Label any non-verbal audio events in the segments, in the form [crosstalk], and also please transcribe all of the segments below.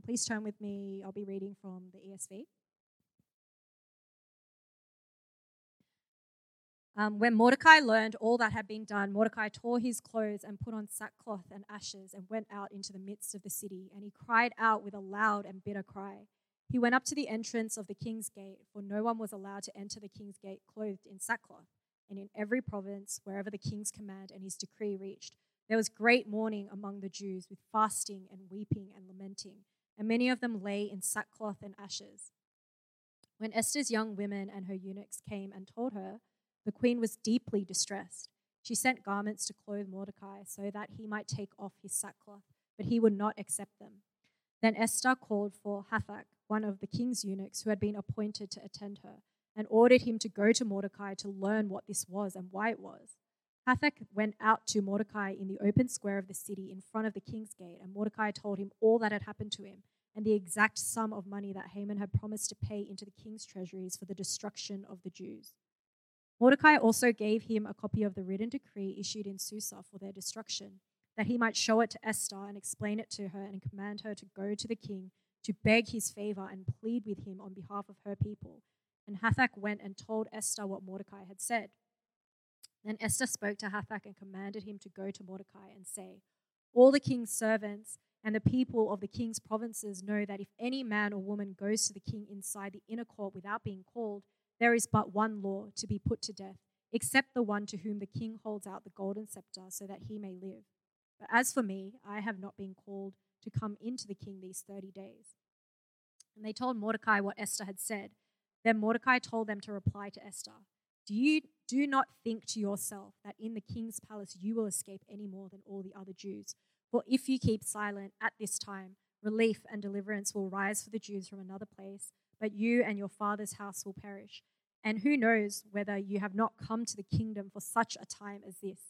Please turn with me. I'll be reading from the ESV. Um, when Mordecai learned all that had been done, Mordecai tore his clothes and put on sackcloth and ashes and went out into the midst of the city. And he cried out with a loud and bitter cry. He went up to the entrance of the king's gate, for no one was allowed to enter the king's gate clothed in sackcloth. And in every province, wherever the king's command and his decree reached, there was great mourning among the Jews, with fasting and weeping and lamenting. And many of them lay in sackcloth and ashes. When Esther's young women and her eunuchs came and told her, the queen was deeply distressed. She sent garments to clothe Mordecai so that he might take off his sackcloth, but he would not accept them. Then Esther called for Hathach, one of the king's eunuchs who had been appointed to attend her, and ordered him to go to Mordecai to learn what this was and why it was. Hathach went out to Mordecai in the open square of the city in front of the king's gate, and Mordecai told him all that had happened to him and the exact sum of money that Haman had promised to pay into the king's treasuries for the destruction of the Jews. Mordecai also gave him a copy of the written decree issued in Susa for their destruction, that he might show it to Esther and explain it to her and command her to go to the king to beg his favor and plead with him on behalf of her people. And Hathach went and told Esther what Mordecai had said. Then Esther spoke to Hathach and commanded him to go to Mordecai and say, All the king's servants and the people of the king's provinces know that if any man or woman goes to the king inside the inner court without being called, there is but one law to be put to death, except the one to whom the king holds out the golden scepter so that he may live. But as for me, I have not been called to come into the king these 30 days. And they told Mordecai what Esther had said. Then Mordecai told them to reply to Esther Do you do not think to yourself that in the king's palace you will escape any more than all the other Jews. For if you keep silent at this time, relief and deliverance will rise for the Jews from another place, but you and your father's house will perish. And who knows whether you have not come to the kingdom for such a time as this?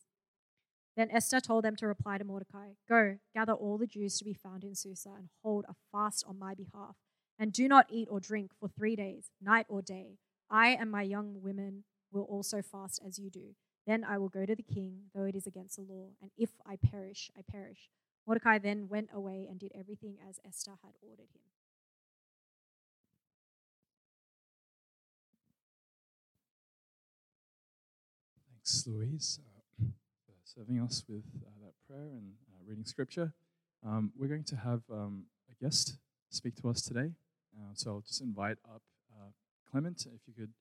Then Esther told them to reply to Mordecai Go, gather all the Jews to be found in Susa, and hold a fast on my behalf. And do not eat or drink for three days, night or day. I and my young women will also fast as you do. Then I will go to the king, though it is against the law. And if I perish, I perish. Mordecai then went away and did everything as Esther had ordered him. Thanks, Louise, uh, for serving us with uh, that prayer and uh, reading scripture. Um, we're going to have um, a guest speak to us today. Uh, so I'll just invite up uh, Clement, if you could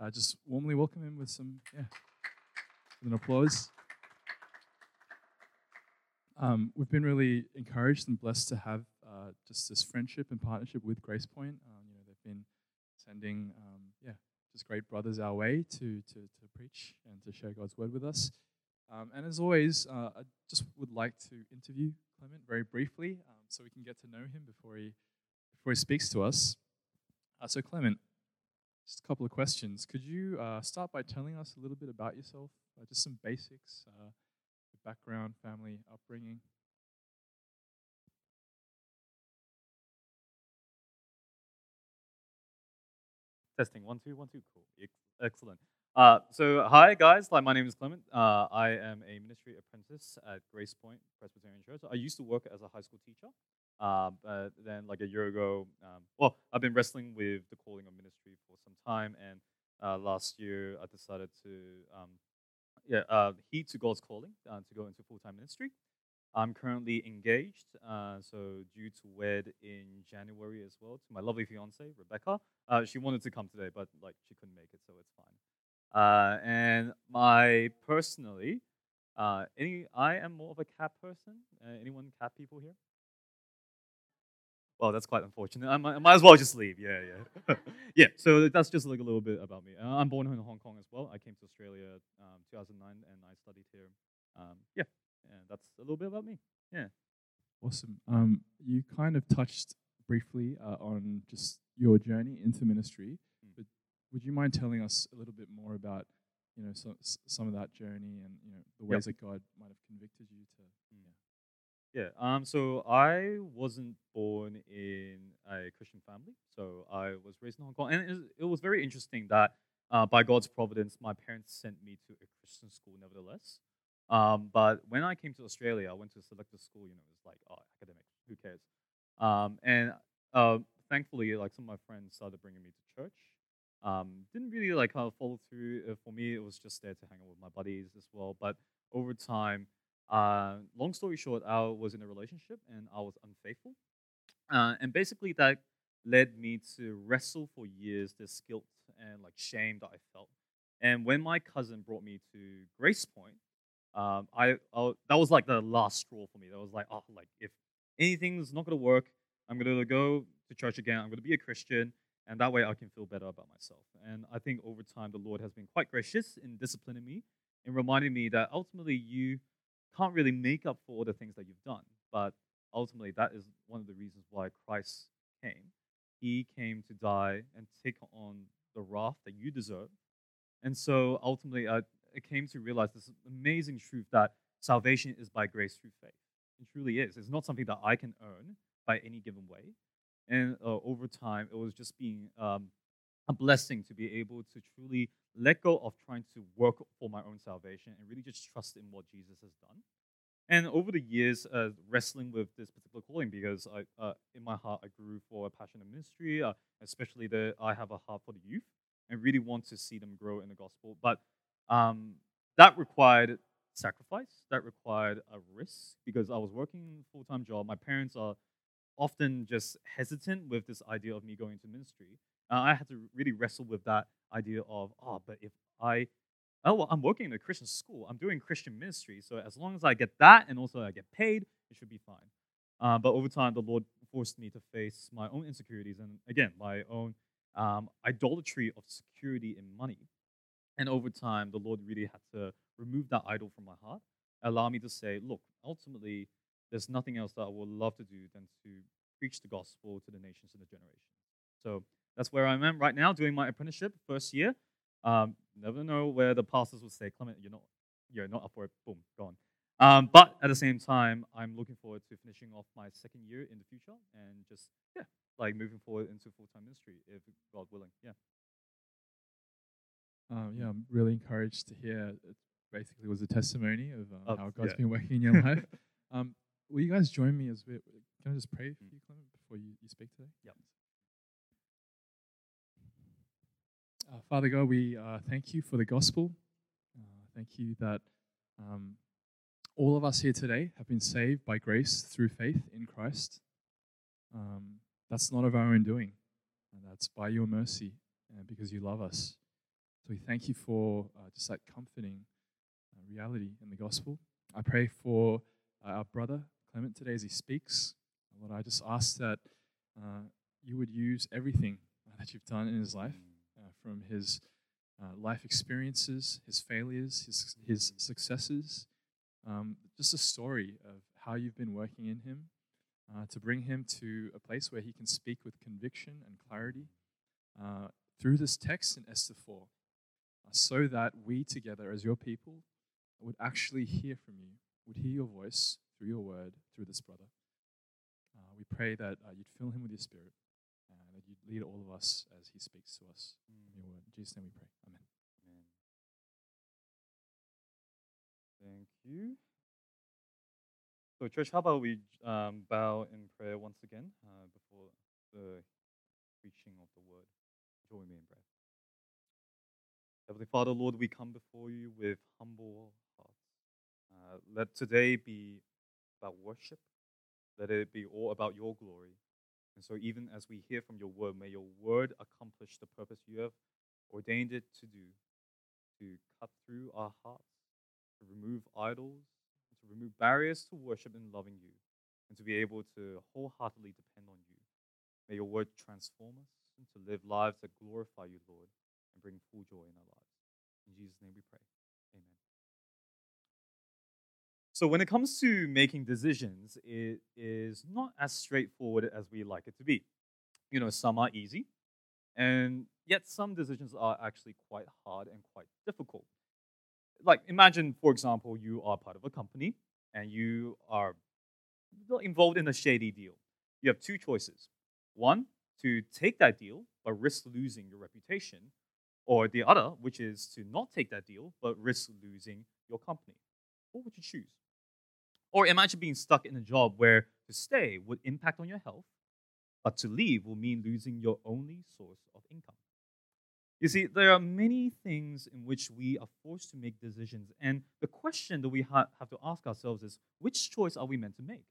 uh, just warmly welcome him with some, yeah, with an applause. Um, we've been really encouraged and blessed to have just this friendship and partnership with Grace Point. Um, you know, they've been sending, um, yeah, just great brothers our way to, to, to preach and to share God's word with us. Um, and as always, uh, I just would like to interview Clement very briefly um, so we can get to know him before he, before he speaks to us. Uh, so, Clement, just a couple of questions. Could you uh, start by telling us a little bit about yourself, uh, just some basics, uh, background, family, upbringing? Testing one two one two. Cool, excellent. Uh, so hi guys, like my name is Clement. Uh, I am a ministry apprentice at Grace Point Presbyterian Church. I used to work as a high school teacher, uh, but then like a year ago, um, well, I've been wrestling with the calling of ministry for some time, and uh, last year I decided to um, yeah uh, heed to God's calling uh, to go into full time ministry. I'm currently engaged, uh, so due to wed in January as well to my lovely fiance Rebecca. Uh, she wanted to come today, but like she couldn't make it, so it's fine. Uh, and my personally, uh, any I am more of a cat person. Uh, anyone cat people here? Well, that's quite unfortunate. I might, I might as well just leave. Yeah, yeah, [laughs] yeah. So that's just like a little bit about me. Uh, I'm born in Hong Kong as well. I came to Australia um, 2009, and I studied here. Um, yeah, and that's a little bit about me. Yeah. Awesome. Um, you kind of touched briefly uh, on just your journey into ministry, mm. but would you mind telling us a little bit more about, you know, so, some of that journey and you know the ways yep. that God might have convicted you to? Mm. Yeah. Yeah. Um. So I wasn't born in a Christian family, so I was raised in Hong Kong, and it was, very interesting that, uh, by God's providence, my parents sent me to a Christian school, nevertheless. Um, but when I came to Australia, I went to a selective school. You know, it was like, oh, academic, who cares? Um, and uh, thankfully, like some of my friends started bringing me to church. Um, didn't really like kind of follow through. Uh, for me, it was just there to hang out with my buddies as well. But over time, uh, long story short, I was in a relationship and I was unfaithful. Uh, and basically, that led me to wrestle for years this guilt and like shame that I felt. And when my cousin brought me to Grace Point, um, I, I that was like the last straw for me. That was like, oh, like if anything's not gonna work, I'm gonna go to church again. I'm gonna be a Christian, and that way I can feel better about myself. And I think over time, the Lord has been quite gracious in disciplining me, in reminding me that ultimately you can't really make up for all the things that you've done, but ultimately that is one of the reasons why Christ came. He came to die and take on the wrath that you deserve. And so ultimately, I, I came to realize this amazing truth that salvation is by grace through faith. It truly is. It's not something that I can earn by any given way. And uh, over time, it was just being um, a blessing to be able to truly let go of trying to work for my own salvation and really just trust in what Jesus has done. And over the years, uh, wrestling with this particular calling, because I, uh, in my heart, I grew for a passion of ministry, uh, especially that I have a heart for the youth and really want to see them grow in the gospel. But um, that required sacrifice, that required a risk, because I was working a full time job. My parents are often just hesitant with this idea of me going to ministry. Uh, I had to really wrestle with that idea of, oh, but if I oh, well, I'm working in a Christian school. I'm doing Christian ministry. So as long as I get that and also I get paid, it should be fine. Uh, but over time, the Lord forced me to face my own insecurities and, again, my own um, idolatry of security in money. And over time, the Lord really had to remove that idol from my heart, allow me to say, look, ultimately, there's nothing else that I would love to do than to preach the gospel to the nations and the generations. So that's where I am at right now, doing my apprenticeship, first year. Um, never know where the pastors will say, Clement, you're not, you're not up for it. Boom, gone. Um, but at the same time, I'm looking forward to finishing off my second year in the future and just, yeah, like moving forward into full time ministry, if God willing. Yeah. Um, yeah, I'm really encouraged to hear. It basically was a testimony of uh, Oh, how God's yeah. been working in your [laughs] life. Um, will you guys join me as we? Can I just pray for Mm. you, Clement, before you, you speak today? Yep. Uh, Father God, we uh, thank you for the gospel. Uh, thank you that um, all of us here today have been saved by grace through faith in Christ. Um, that's not of our own doing, and that's by your mercy and because you love us. So we thank you for uh, just that comforting uh, reality in the gospel. I pray for uh, our brother Clement today as he speaks. Lord, I just ask that you would use everything that you've done in his life, from his uh, life experiences, his failures, his, his successes, um, just a story of how you've been working in him uh, to bring him to a place where he can speak with conviction and clarity uh, through this text in Esther 4, uh, so that we together as your people would actually hear from you, would hear your voice through your word, through this brother. Uh, we pray that uh, you'd fill him with your spirit, lead all of us as he speaks to us in your word. In Jesus' name we pray. Amen. Amen. Thank you. So, church, how about we um, bow in prayer once again uh, before the preaching of the word? Join me in prayer. Heavenly Father, Lord, we come before you with humble hearts. Uh, let today be about worship. Let it be all about your glory. And so, even as we hear from your word, may your word accomplish the purpose you have ordained it to do to cut through our hearts, to remove idols, to remove barriers to worship and loving you, and to be able to wholeheartedly depend on you. May your word transform us and to live lives that glorify you, Lord, and bring full joy in our lives. In Jesus' name we pray. Amen. So, when it comes to making decisions, it is not as straightforward as we like it to be. You know, some are easy, and yet some decisions are actually quite hard and quite difficult. Like, imagine, for example, you are part of a company and you are involved in a shady deal. You have two choices one, to take that deal but risk losing your reputation, or the other, which is to not take that deal but risk losing your company. What would you choose? Or imagine being stuck in a job where to stay would impact on your health, but to leave will mean losing your only source of income. You see, there are many things in which we are forced to make decisions, and the question that we ha- have to ask ourselves is which choice are we meant to make?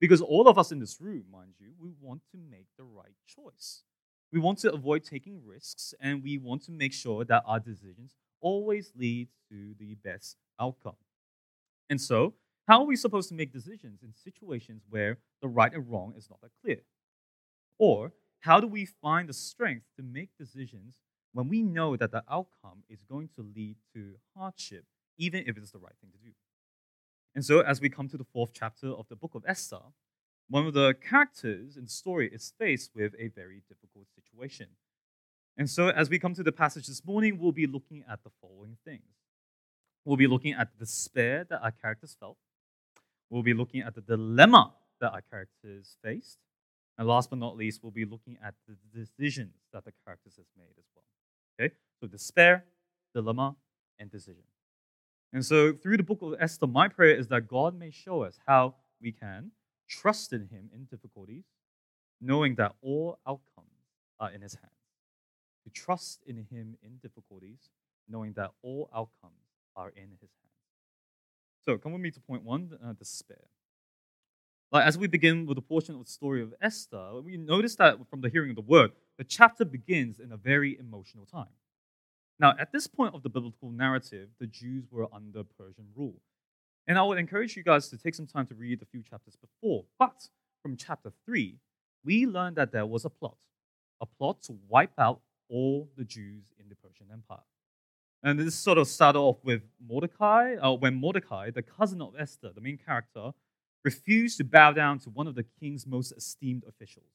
Because all of us in this room, mind you, we want to make the right choice. We want to avoid taking risks, and we want to make sure that our decisions always lead to the best outcome. And so, how are we supposed to make decisions in situations where the right and wrong is not that clear? Or how do we find the strength to make decisions when we know that the outcome is going to lead to hardship, even if it's the right thing to do. And so, as we come to the fourth chapter of the book of Esther, one of the characters in the story is faced with a very difficult situation. And so, as we come to the passage this morning, we'll be looking at the following things. We'll be looking at the despair that our characters felt. We'll be looking at the dilemma that our characters faced. And last but not least, we'll be looking at the decisions that the characters has made as well. Okay? So despair, dilemma, and decision. And so through the book of Esther, my prayer is that God may show us how we can trust in Him in difficulties, knowing that all outcomes are in His hands. To trust in Him in difficulties, knowing that all outcomes are in His hands. So come with me to point one uh, despair. Like, as we begin with a portion of the story of Esther, we notice that from the hearing of the word, the chapter begins in a very emotional time. Now, at this point of the biblical narrative, the Jews were under Persian rule. And I would encourage you guys to take some time to read a few chapters before. But from chapter 3, we learn that there was a plot a plot to wipe out all the Jews in the Persian Empire. And this sort of started off with Mordecai, uh, when Mordecai, the cousin of Esther, the main character, refused to bow down to one of the king's most esteemed officials,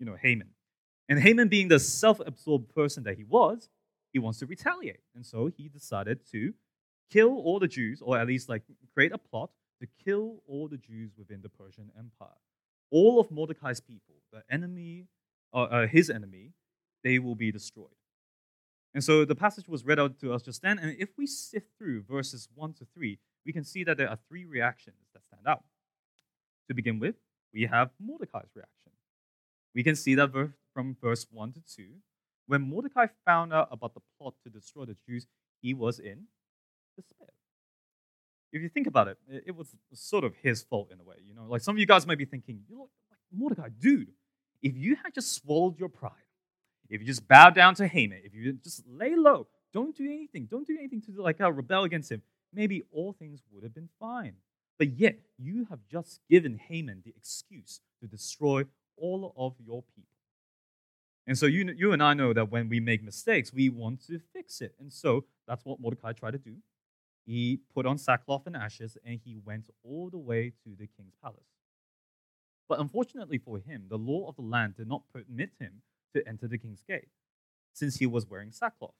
you know, Haman. And Haman, being the self absorbed person that he was, he wants to retaliate. And so he decided to kill all the Jews, or at least like create a plot to kill all the Jews within the Persian Empire. All of Mordecai's people, the enemy, uh, uh, his enemy, they will be destroyed. And so the passage was read out to us just then. And if we sift through verses 1 to 3, we can see that there are three reactions that stand out. To begin with, we have Mordecai's reaction. We can see that from verse 1 to 2. When Mordecai found out about the plot to destroy the Jews, he was in despair. If you think about it, it was sort of his fault in a way. You know, like some of you guys might be thinking, you know, like Mordecai, dude, if you had just swallowed your pride, if you just bow down to Haman, if you just lay low, don't do anything, don't do anything to like uh, rebel against him, maybe all things would have been fine. But yet, you have just given Haman the excuse to destroy all of your people. And so you, you and I know that when we make mistakes, we want to fix it. And so that's what Mordecai tried to do. He put on sackcloth and ashes and he went all the way to the king's palace. But unfortunately for him, the law of the land did not permit him to enter the king's gate since he was wearing sackcloth.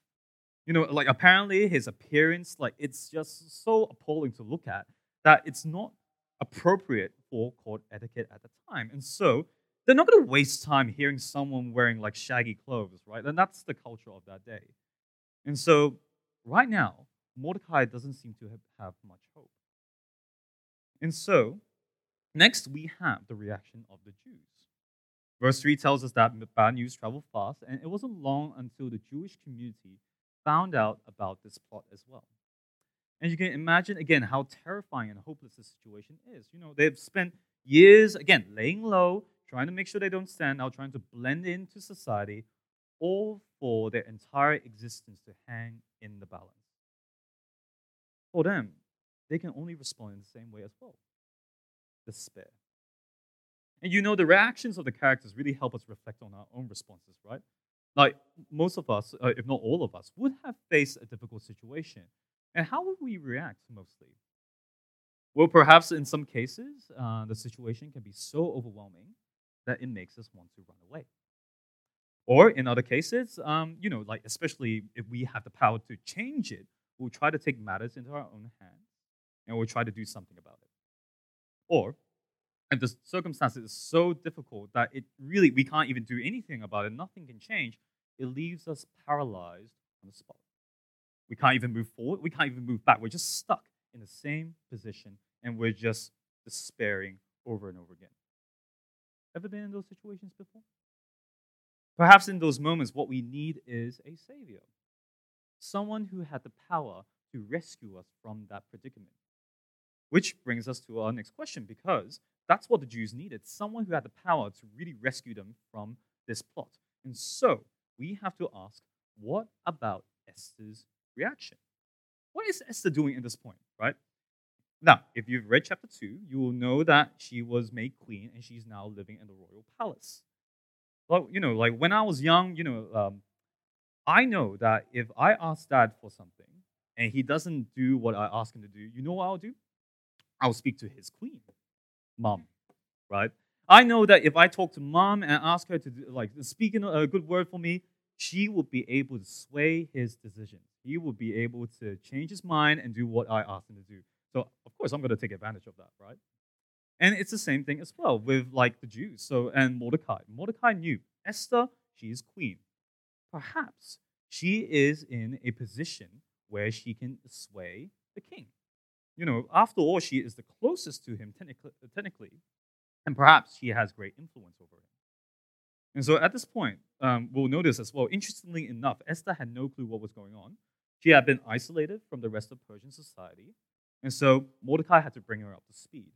You know, like apparently his appearance, like it's just so appalling to look at that it's not appropriate for court etiquette at the time. And so they're not going to waste time hearing someone wearing like shaggy clothes, right? And that's the culture of that day. And so, right now, Mordecai doesn't seem to have much hope. And so, next we have the reaction of the Jews. Verse 3 tells us that bad news traveled fast, and it wasn't long until the Jewish community found out about this plot as well. And you can imagine again how terrifying and hopeless this situation is. You know, they've spent years, again, laying low, trying to make sure they don't stand out, trying to blend into society, all for their entire existence to hang in the balance. For them, they can only respond in the same way as well despair. And you know, the reactions of the characters really help us reflect on our own responses, right? Like most of us, uh, if not all of us, would have faced a difficult situation. And how would we react mostly? Well, perhaps in some cases, uh, the situation can be so overwhelming that it makes us want to run away. Or in other cases, um, you know, like especially if we have the power to change it, we'll try to take matters into our own hands and we'll try to do something about it. Or if the circumstances is so difficult that it really we can't even do anything about it, nothing can change, it leaves us paralyzed on the spot. We can't even move forward, we can't even move back. We're just stuck in the same position and we're just despairing over and over again. Ever been in those situations before? Perhaps in those moments, what we need is a savior, someone who had the power to rescue us from that predicament. Which brings us to our next question because that's what the Jews needed someone who had the power to really rescue them from this plot. And so we have to ask what about Esther's reaction? What is Esther doing at this point, right? Now, if you've read chapter 2, you will know that she was made queen and she's now living in the royal palace. Well, you know, like when I was young, you know, um, I know that if I ask dad for something and he doesn't do what I ask him to do, you know what I'll do? I'll speak to his queen, mom, mm-hmm. right? I know that if I talk to mom and ask her to like speak in a good word for me, she will be able to sway his decision. He will be able to change his mind and do what I ask him to do. So of course I'm going to take advantage of that, right? And it's the same thing as well with like the Jews. So and Mordecai. Mordecai knew Esther, she is queen. Perhaps she is in a position where she can sway the king. You know, after all, she is the closest to him technically, and perhaps she has great influence over him. And so at this point, um, we'll notice as well, interestingly enough, Esther had no clue what was going on. She had been isolated from the rest of Persian society, and so Mordecai had to bring her up to speed.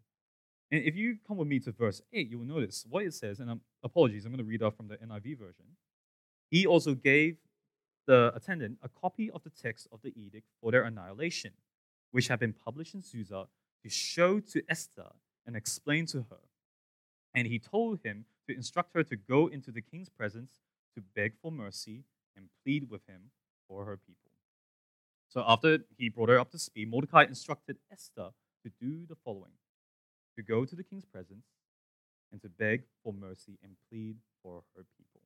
And if you come with me to verse 8, you will notice what it says, and um, apologies, I'm going to read off from the NIV version. He also gave the attendant a copy of the text of the edict for their annihilation, which had been published in Susa, to show to Esther and explain to her. And he told him to instruct her to go into the king's presence to beg for mercy and plead with him for her people. So after he brought her up to speed, Mordecai instructed Esther to do the following to go to the king's presence and to beg for mercy and plead for her people.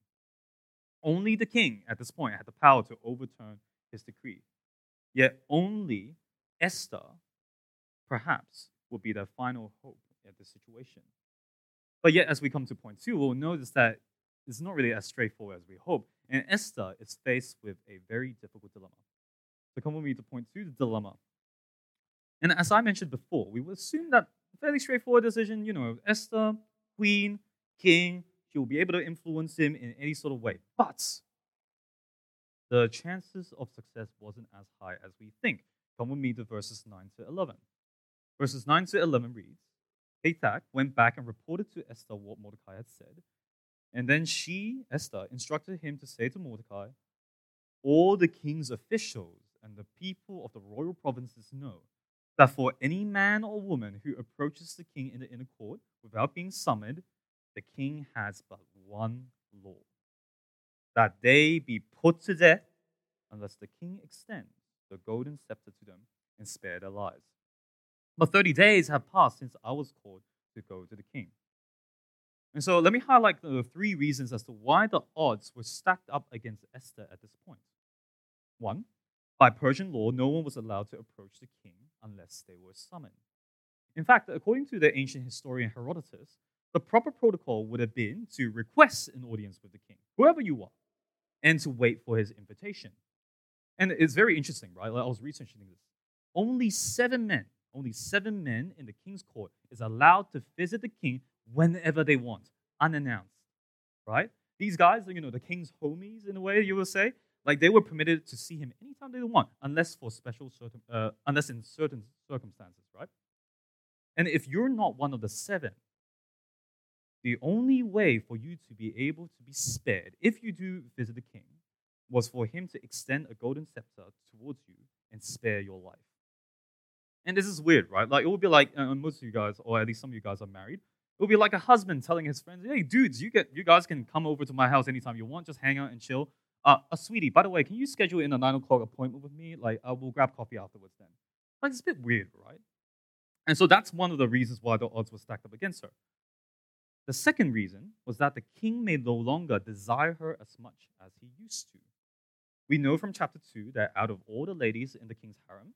Only the king at this point had the power to overturn his decree. Yet only Esther, perhaps, would be the final hope at this situation. But yet, as we come to point two, we'll notice that it's not really as straightforward as we hope. And Esther is faced with a very difficult dilemma. So come with me to point two, the dilemma. And as I mentioned before, we would assume that fairly straightforward decision, you know, Esther, queen, king, she will be able to influence him in any sort of way. But the chances of success wasn't as high as we think. Come with me to verses 9 to 11. Verses 9 to 11 reads Hathach went back and reported to Esther what Mordecai had said. And then she, Esther, instructed him to say to Mordecai, All the king's officials and the people of the royal provinces know that for any man or woman who approaches the king in the inner court without being summoned, the king has but one law that they be put to death unless the king extends the golden scepter to them and spare their lives. But 30 days have passed since I was called to go to the king. And so let me highlight the three reasons as to why the odds were stacked up against Esther at this point. One, by Persian law, no one was allowed to approach the king unless they were summoned. In fact, according to the ancient historian Herodotus, the proper protocol would have been to request an audience with the king, whoever you are, and to wait for his invitation. And it's very interesting, right? Like I was researching this. Only seven men, only seven men in the king's court is allowed to visit the king whenever they want, unannounced, right? These guys are, you know, the king's homies in a way, you will say. Like they were permitted to see him anytime they want, unless for special certain, uh, unless in certain circumstances, right? And if you're not one of the seven, the only way for you to be able to be spared, if you do visit the king, was for him to extend a golden scepter towards you and spare your life. And this is weird, right? Like it would be like uh, most of you guys, or at least some of you guys, are married. It would be like a husband telling his friends, "Hey, dudes, you get, you guys can come over to my house anytime you want. Just hang out and chill. Uh, uh, sweetie, by the way, can you schedule in a nine o'clock appointment with me? Like, uh, we'll grab coffee afterwards then. Like, it's a bit weird, right? And so that's one of the reasons why the odds were stacked up against her. The second reason was that the king may no longer desire her as much as he used to. We know from chapter 2 that out of all the ladies in the king's harem,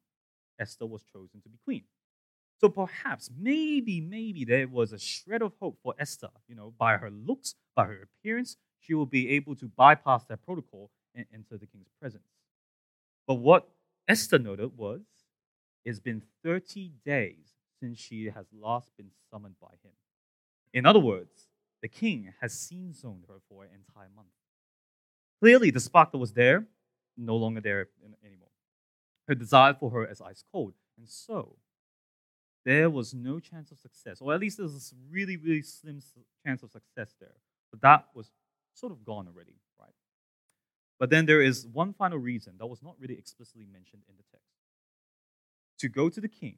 Esther was chosen to be queen. So perhaps, maybe, maybe there was a shred of hope for Esther, you know, by her looks, by her appearance, she will be able to bypass that protocol and enter the king's presence. But what Esther noted was it's been 30 days since she has last been summoned by him. In other words, the king has seen zoned her for an entire month. Clearly, the spark that was there, no longer there anymore. Her desire for her is ice cold. And so, there was no chance of success, or at least there was a really, really slim chance of success there. But that was sort of gone already, right? But then there is one final reason that was not really explicitly mentioned in the text. To go to the king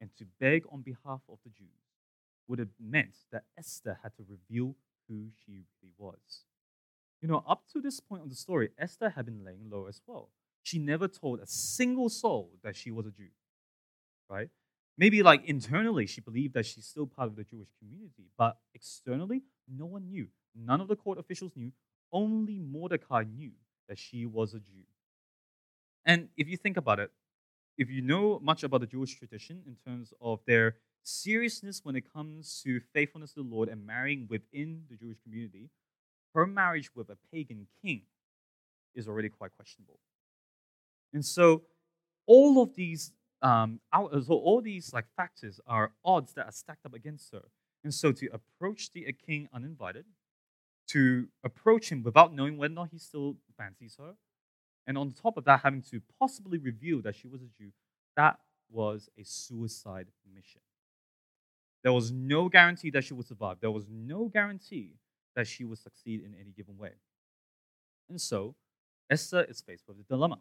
and to beg on behalf of the Jews would have meant that Esther had to reveal who she really was. You know, up to this point of the story, Esther had been laying low as well. She never told a single soul that she was a Jew, right? Maybe like internally, she believed that she's still part of the Jewish community, but externally, no one knew. None of the court officials knew. Only Mordecai knew that she was a Jew. And if you think about it, if you know much about the Jewish tradition in terms of their seriousness when it comes to faithfulness to the Lord and marrying within the Jewish community, her marriage with a pagan king is already quite questionable. And so all of these um, so all these like factors are odds that are stacked up against her. And so to approach the king uninvited, to approach him without knowing whether or not he still fancies her, and on top of that, having to possibly reveal that she was a Jew, that was a suicide mission. There was no guarantee that she would survive. There was no guarantee that she would succeed in any given way. And so, Esther is faced with a dilemma.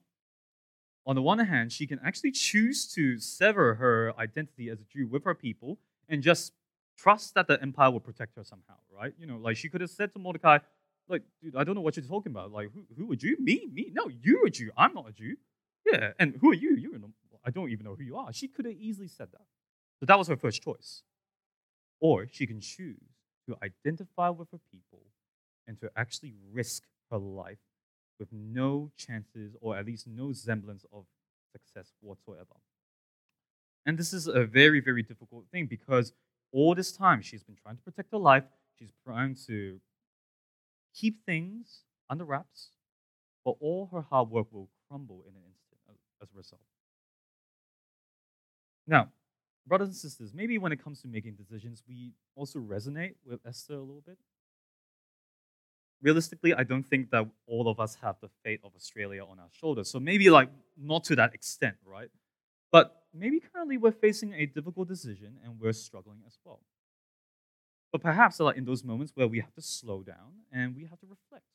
On the one hand, she can actually choose to sever her identity as a Jew with her people and just trust that the empire will protect her somehow, right? You know, like she could have said to Mordecai, like, dude, I don't know what you're talking about. Like, who, who a Jew? Me? Me? No, you're a Jew. I'm not a Jew. Yeah, and who are you? You're an, I don't even know who you are. She could have easily said that. So that was her first choice. Or she can choose to identify with her people and to actually risk her life with no chances or at least no semblance of success whatsoever. And this is a very, very difficult thing because all this time she's been trying to protect her life, she's trying to keep things under wraps, but all her hard work will crumble in an instant as a result. Now, brothers and sisters, maybe when it comes to making decisions, we also resonate with Esther a little bit. Realistically, I don't think that all of us have the fate of Australia on our shoulders. So maybe like not to that extent, right? But maybe currently we're facing a difficult decision and we're struggling as well. But perhaps like in those moments where we have to slow down and we have to reflect.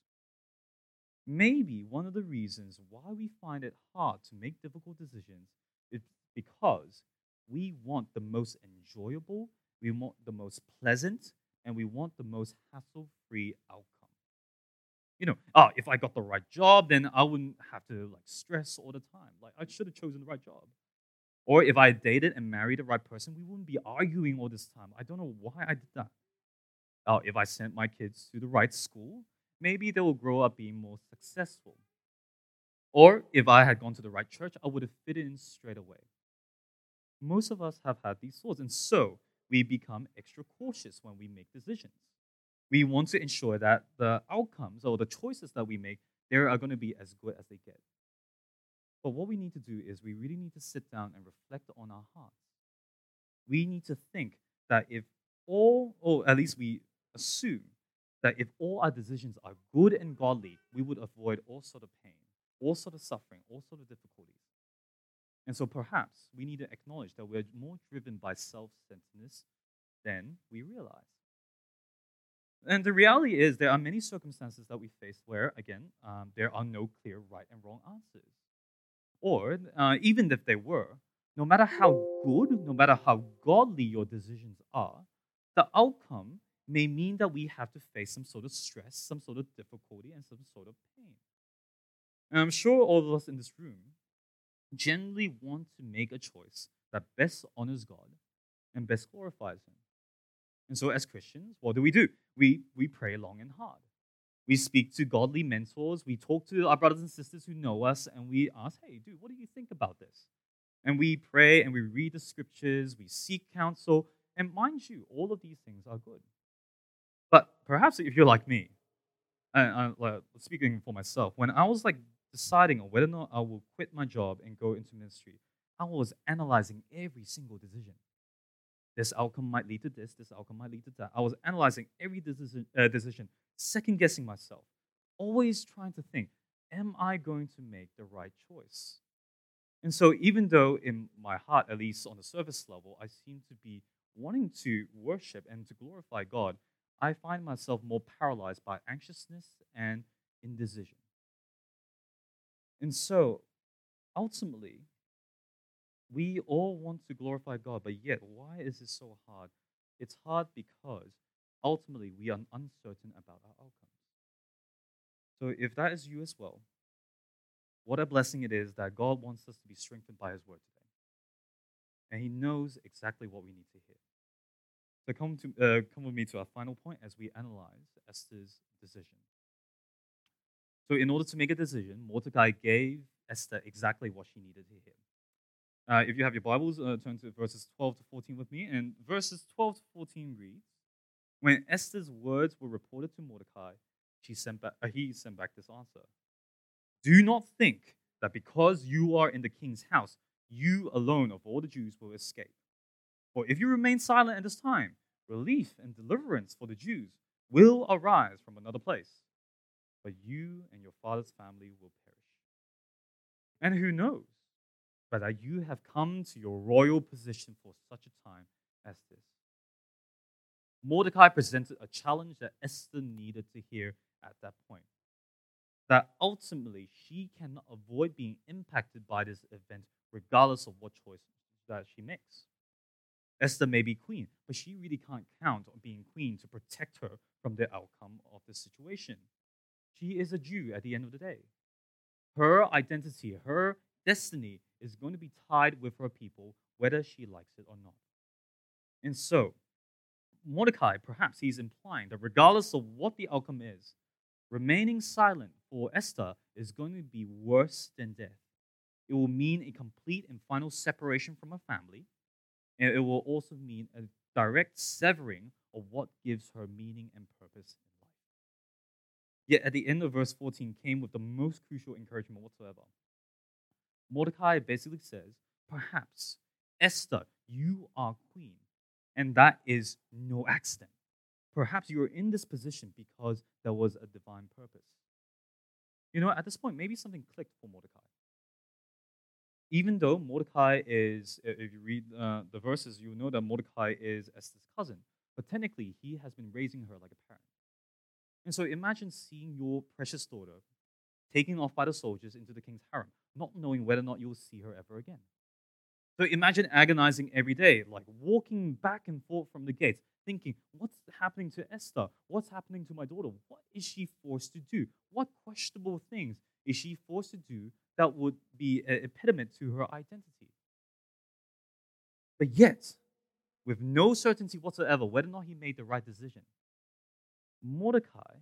Maybe one of the reasons why we find it hard to make difficult decisions is because we want the most enjoyable, we want the most pleasant, and we want the most hassle free outcome. You know, oh, if I got the right job, then I wouldn't have to like stress all the time. Like I should have chosen the right job. Or if I dated and married the right person, we wouldn't be arguing all this time. I don't know why I did that. Oh, if I sent my kids to the right school, maybe they will grow up being more successful. Or if I had gone to the right church, I would have fit in straight away. Most of us have had these thoughts, and so we become extra cautious when we make decisions. We want to ensure that the outcomes or the choices that we make, they are going to be as good as they get. But what we need to do is we really need to sit down and reflect on our hearts. We need to think that if all, or at least we assume that if all our decisions are good and godly, we would avoid all sort of pain, all sort of suffering, all sort of difficulties. And so perhaps we need to acknowledge that we're more driven by self centeredness than we realize. And the reality is, there are many circumstances that we face where, again, um, there are no clear right and wrong answers. Or, uh, even if there were, no matter how good, no matter how godly your decisions are, the outcome may mean that we have to face some sort of stress, some sort of difficulty, and some sort of pain. And I'm sure all of us in this room generally want to make a choice that best honors God and best glorifies Him. And so, as Christians, what do we do? We, we pray long and hard. We speak to godly mentors. We talk to our brothers and sisters who know us, and we ask, hey, dude, what do you think about this? And we pray and we read the scriptures, we seek counsel. And mind you, all of these things are good. But perhaps if you're like me, uh, speaking for myself, when I was like deciding on whether or not I will quit my job and go into ministry, I was analyzing every single decision. This outcome might lead to this, this outcome might lead to that. I was analyzing every decision, uh, decision second guessing myself, always trying to think, am I going to make the right choice? And so, even though in my heart, at least on the surface level, I seem to be wanting to worship and to glorify God, I find myself more paralyzed by anxiousness and indecision. And so, ultimately, we all want to glorify God, but yet, why is it so hard? It's hard because ultimately we are uncertain about our outcomes. So, if that is you as well, what a blessing it is that God wants us to be strengthened by His word today. And He knows exactly what we need to hear. So come, to, uh, come with me to our final point as we analyze Esther's decision. So, in order to make a decision, Mordecai gave Esther exactly what she needed to hear. Uh, if you have your Bibles, uh, turn to verses 12 to 14 with me. And verses 12 to 14 reads When Esther's words were reported to Mordecai, she sent back, uh, he sent back this answer do not think that because you are in the king's house, you alone of all the Jews will escape. For if you remain silent at this time, relief and deliverance for the Jews will arise from another place, but you and your father's family will perish. And who knows but that you have come to your royal position for such a time as this? Mordecai presented a challenge that Esther needed to hear at that point that ultimately she cannot avoid being impacted by this event, regardless of what choice that she makes. Esther may be queen, but she really can't count on being queen to protect her from the outcome of the situation. She is a Jew at the end of the day. Her identity, her destiny is going to be tied with her people, whether she likes it or not. And so, Mordecai, perhaps he's implying that regardless of what the outcome is, remaining silent for Esther is going to be worse than death. It will mean a complete and final separation from her family, and it will also mean a direct severing of what gives her meaning and purpose. Yet at the end of verse 14 came with the most crucial encouragement whatsoever. Mordecai basically says, Perhaps, Esther, you are queen, and that is no accident. Perhaps you are in this position because there was a divine purpose. You know, at this point, maybe something clicked for Mordecai. Even though Mordecai is, if you read uh, the verses, you know that Mordecai is Esther's cousin, but technically he has been raising her like a parent. And so imagine seeing your precious daughter taken off by the soldiers into the king's harem, not knowing whether or not you'll see her ever again. So imagine agonizing every day, like walking back and forth from the gates, thinking, what's happening to Esther? What's happening to my daughter? What is she forced to do? What questionable things is she forced to do that would be an impediment to her identity? But yet, with no certainty whatsoever whether or not he made the right decision, Mordecai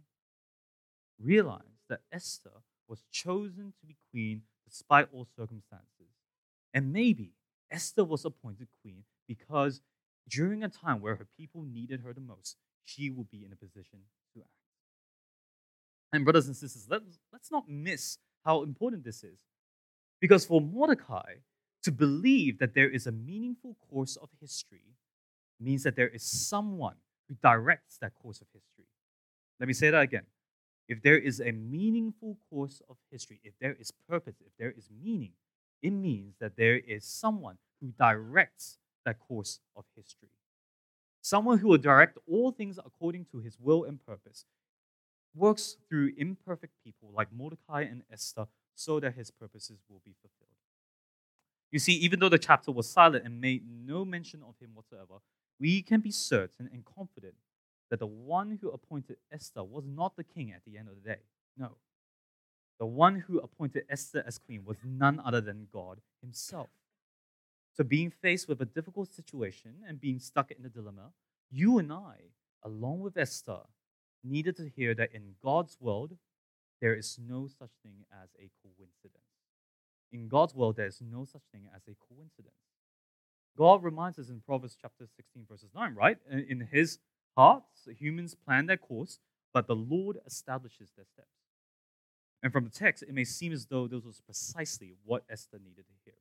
realized that Esther was chosen to be queen despite all circumstances. And maybe Esther was appointed queen because during a time where her people needed her the most, she will be in a position to act. And, brothers and sisters, let's, let's not miss how important this is. Because for Mordecai to believe that there is a meaningful course of history means that there is someone who directs that course of history. Let me say that again. If there is a meaningful course of history, if there is purpose, if there is meaning, it means that there is someone who directs that course of history. Someone who will direct all things according to his will and purpose, works through imperfect people like Mordecai and Esther so that his purposes will be fulfilled. You see, even though the chapter was silent and made no mention of him whatsoever, we can be certain and confident that the one who appointed Esther was not the king at the end of the day. No. The one who appointed Esther as queen was none other than God himself. So, being faced with a difficult situation and being stuck in a dilemma, you and I, along with Esther, needed to hear that in God's world, there is no such thing as a coincidence. In God's world, there is no such thing as a coincidence. God reminds us in Proverbs chapter 16, verses 9, right? In his heart, humans plan their course, but the Lord establishes their steps. And from the text, it may seem as though this was precisely what Esther needed to hear.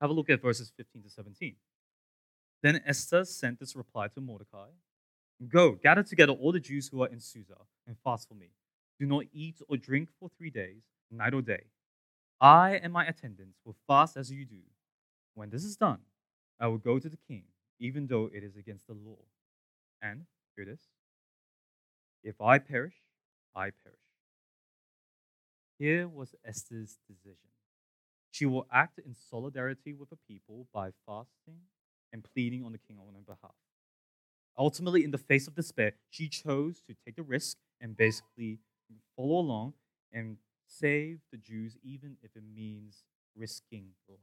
Have a look at verses 15 to 17. Then Esther sent this reply to Mordecai Go, gather together all the Jews who are in Susa and fast for me. Do not eat or drink for three days, night or day. I and my attendants will fast as you do. When this is done, I will go to the king, even though it is against the law. And, hear this, if I perish, I perish. Here was Esther's decision. She will act in solidarity with the people by fasting and pleading on the king on her behalf. Ultimately, in the face of despair, she chose to take the risk and basically follow along and save the Jews, even if it means risking life.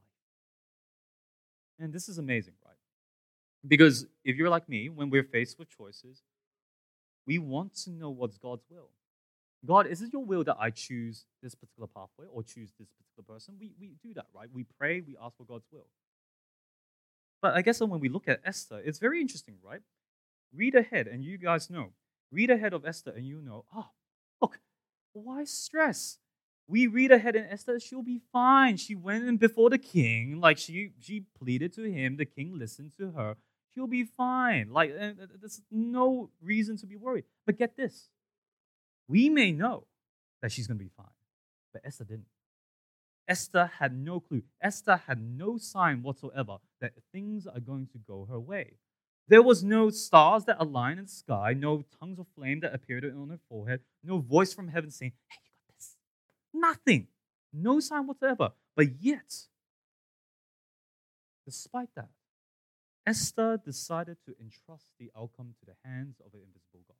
And this is amazing? Because if you're like me, when we're faced with choices, we want to know what's God's will. God, is it your will that I choose this particular pathway or choose this particular person? We, we do that, right? We pray, we ask for God's will. But I guess when we look at Esther, it's very interesting, right? Read ahead, and you guys know. Read ahead of Esther, and you know, oh, look, why stress? We read ahead in Esther, she'll be fine. She went in before the king, like she she pleaded to him. The king listened to her. She'll be fine. Like there's no reason to be worried. But get this, we may know that she's going to be fine, but Esther didn't. Esther had no clue. Esther had no sign whatsoever that things are going to go her way. There was no stars that aligned in the sky, no tongues of flame that appeared on her forehead, no voice from heaven saying, Hey, you got this. Nothing. No sign whatsoever. But yet, despite that, Esther decided to entrust the outcome to the hands of an invisible God.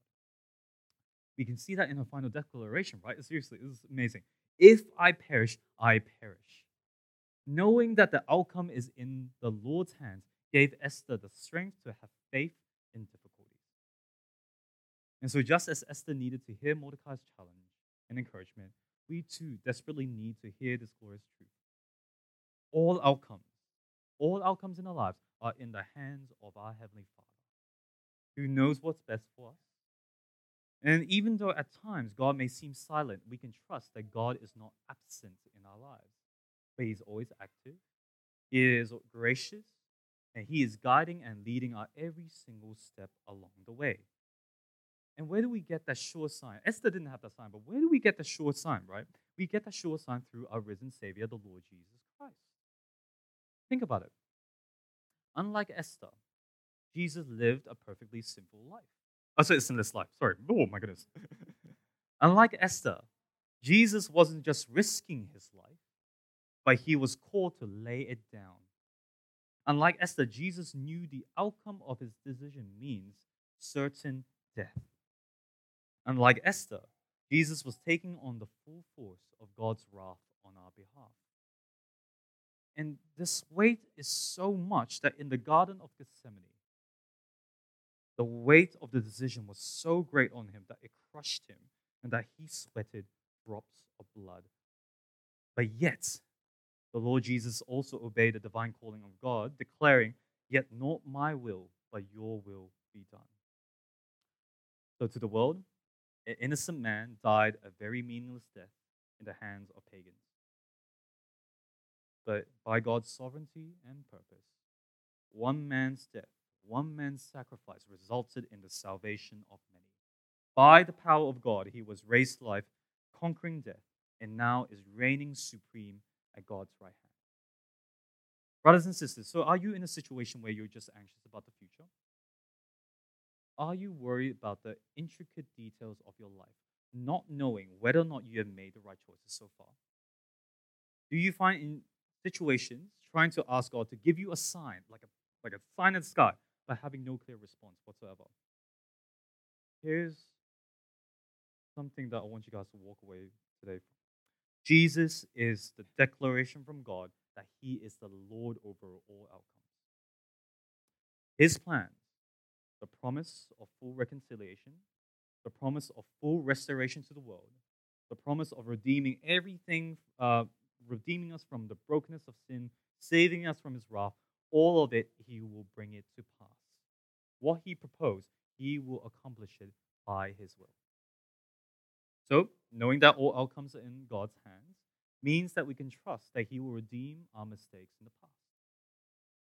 We can see that in her final declaration, right? Seriously, this is amazing. If I perish, I perish. Knowing that the outcome is in the Lord's hands gave Esther the strength to have faith in difficulties. And so, just as Esther needed to hear Mordecai's challenge and encouragement, we too desperately need to hear this glorious truth. All outcomes, all outcomes in our lives are in the hands of our Heavenly Father, who knows what's best for us and even though at times God may seem silent, we can trust that God is not absent in our lives, but He's always active, He is gracious, and He is guiding and leading our every single step along the way. And where do we get that sure sign? Esther didn't have that sign, but where do we get the sure sign, right? We get that sure sign through our risen Savior, the Lord Jesus. Think about it. Unlike Esther, Jesus lived a perfectly simple life. Oh, so it's in life. Sorry. Oh, my goodness. [laughs] Unlike Esther, Jesus wasn't just risking his life, but he was called to lay it down. Unlike Esther, Jesus knew the outcome of his decision means certain death. Unlike Esther, Jesus was taking on the full force of God's wrath on our behalf. And this weight is so much that in the Garden of Gethsemane, the weight of the decision was so great on him that it crushed him and that he sweated drops of blood. But yet, the Lord Jesus also obeyed the divine calling of God, declaring, Yet not my will, but your will be done. So, to the world, an innocent man died a very meaningless death in the hands of pagans. But by God's sovereignty and purpose, one man's death one man's sacrifice resulted in the salvation of many. By the power of God, he was raised to life, conquering death, and now is reigning supreme at God's right hand. Brothers and sisters, so are you in a situation where you're just anxious about the future? Are you worried about the intricate details of your life, not knowing whether or not you have made the right choices so far? Do you find in situations trying to ask God to give you a sign, like a, like a sign in the sky, but having no clear response whatsoever. Here's something that I want you guys to walk away today from. Jesus is the declaration from God that He is the Lord over all outcomes. His plans, the promise of full reconciliation, the promise of full restoration to the world, the promise of redeeming everything, uh, redeeming us from the brokenness of sin, saving us from His wrath, all of it, He will bring it to pass what he proposed, he will accomplish it by his will. So, knowing that all outcomes are in God's hands means that we can trust that he will redeem our mistakes in the past.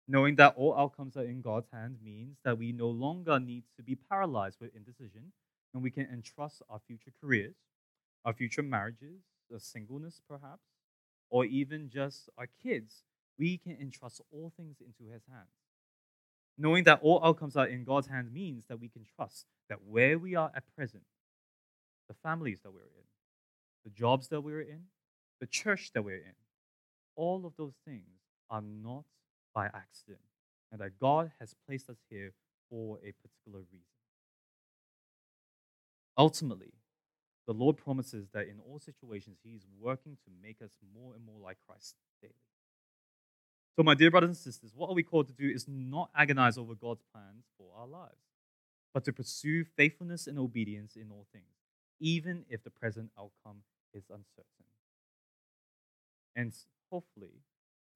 Knowing that all outcomes are in God's hands means that we no longer need to be paralyzed with indecision and we can entrust our future careers, our future marriages, a singleness perhaps, or even just our kids. We can entrust all things into His hands. Knowing that all outcomes are in God's hands means that we can trust that where we are at present, the families that we're in, the jobs that we're in, the church that we're in, all of those things are not by accident, and that God has placed us here for a particular reason. Ultimately, the Lord promises that in all situations, He is working to make us more and more like Christ daily. So, my dear brothers and sisters, what are we called to do is not agonize over God's plans for our lives, but to pursue faithfulness and obedience in all things, even if the present outcome is uncertain. And hopefully,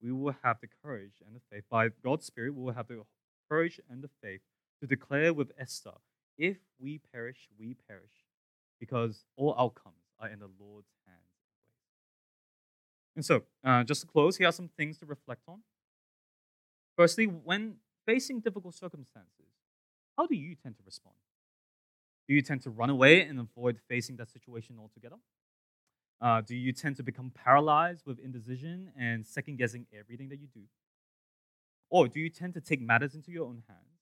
we will have the courage and the faith, by God's Spirit, we will have the courage and the faith to declare with Esther if we perish, we perish, because all outcomes are in the Lord's hands. And so, uh, just to close, here are some things to reflect on. Firstly, when facing difficult circumstances, how do you tend to respond? Do you tend to run away and avoid facing that situation altogether? Uh, do you tend to become paralyzed with indecision and second guessing everything that you do? Or do you tend to take matters into your own hands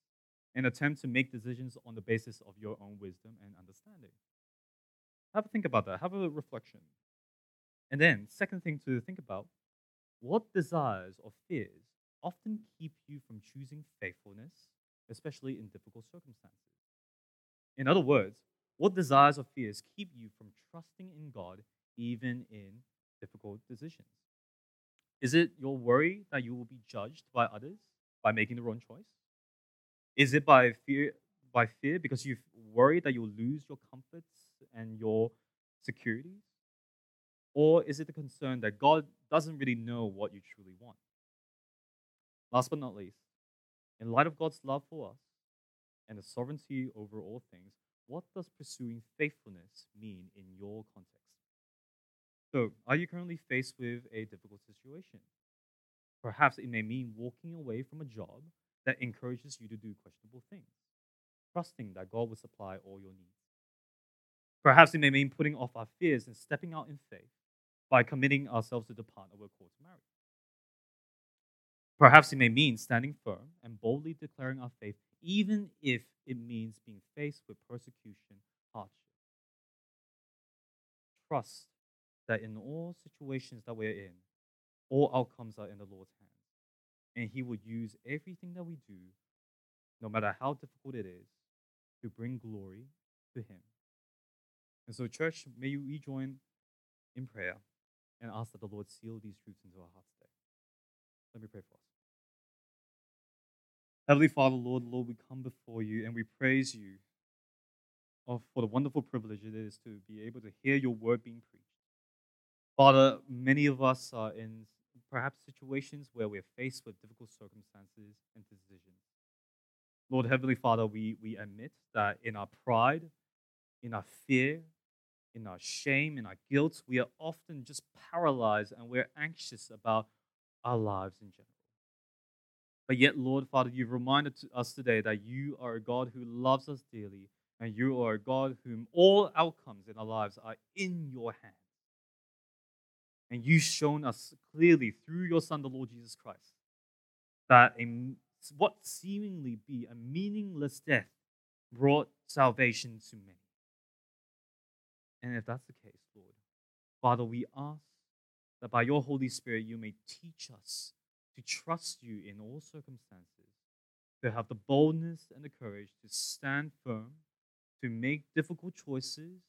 and attempt to make decisions on the basis of your own wisdom and understanding? Have a think about that. Have a reflection. And then, second thing to think about what desires or fears often keep you from choosing faithfulness, especially in difficult circumstances? In other words, what desires or fears keep you from trusting in God even in difficult decisions? Is it your worry that you will be judged by others by making the wrong choice? Is it by fear by fear because you've worried that you'll lose your comforts and your securities? Or is it the concern that God doesn't really know what you truly want? Last but not least, in light of God's love for us and the sovereignty over all things, what does pursuing faithfulness mean in your context? So, are you currently faced with a difficult situation? Perhaps it may mean walking away from a job that encourages you to do questionable things, trusting that God will supply all your needs. Perhaps it may mean putting off our fears and stepping out in faith by committing ourselves to the partner we're called to marry. Perhaps it may mean standing firm and boldly declaring our faith, even if it means being faced with persecution, hardship. Trust that in all situations that we're in, all outcomes are in the Lord's hands. And He will use everything that we do, no matter how difficult it is, to bring glory to Him. And so, church, may we join in prayer and ask that the Lord seal these truths into our hearts today. Let me pray for us. Heavenly Father, Lord, Lord, we come before you and we praise you for the wonderful privilege it is to be able to hear your word being preached. Father, many of us are in perhaps situations where we're faced with difficult circumstances and decisions. Lord Heavenly Father, we, we admit that in our pride, in our fear, in our shame, in our guilt, we are often just paralyzed and we're anxious about our lives in general. But yet, Lord Father, you've reminded us today that you are a God who loves us dearly and you are a God whom all outcomes in our lives are in your hands. And you've shown us clearly through your Son, the Lord Jesus Christ, that a, what seemingly be a meaningless death brought salvation to many. And if that's the case, Lord, Father, we ask that by your Holy Spirit you may teach us to trust you in all circumstances, to have the boldness and the courage to stand firm, to make difficult choices,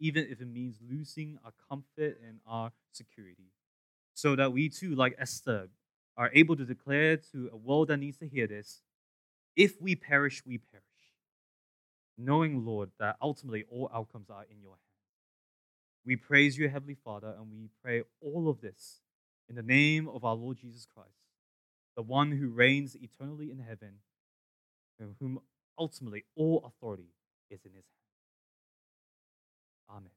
even if it means losing our comfort and our security. So that we too, like Esther, are able to declare to a world that needs to hear this if we perish, we perish. Knowing, Lord, that ultimately all outcomes are in your hands. We praise you, Heavenly Father, and we pray all of this in the name of our Lord Jesus Christ, the one who reigns eternally in heaven, and whom ultimately all authority is in his hand. Amen.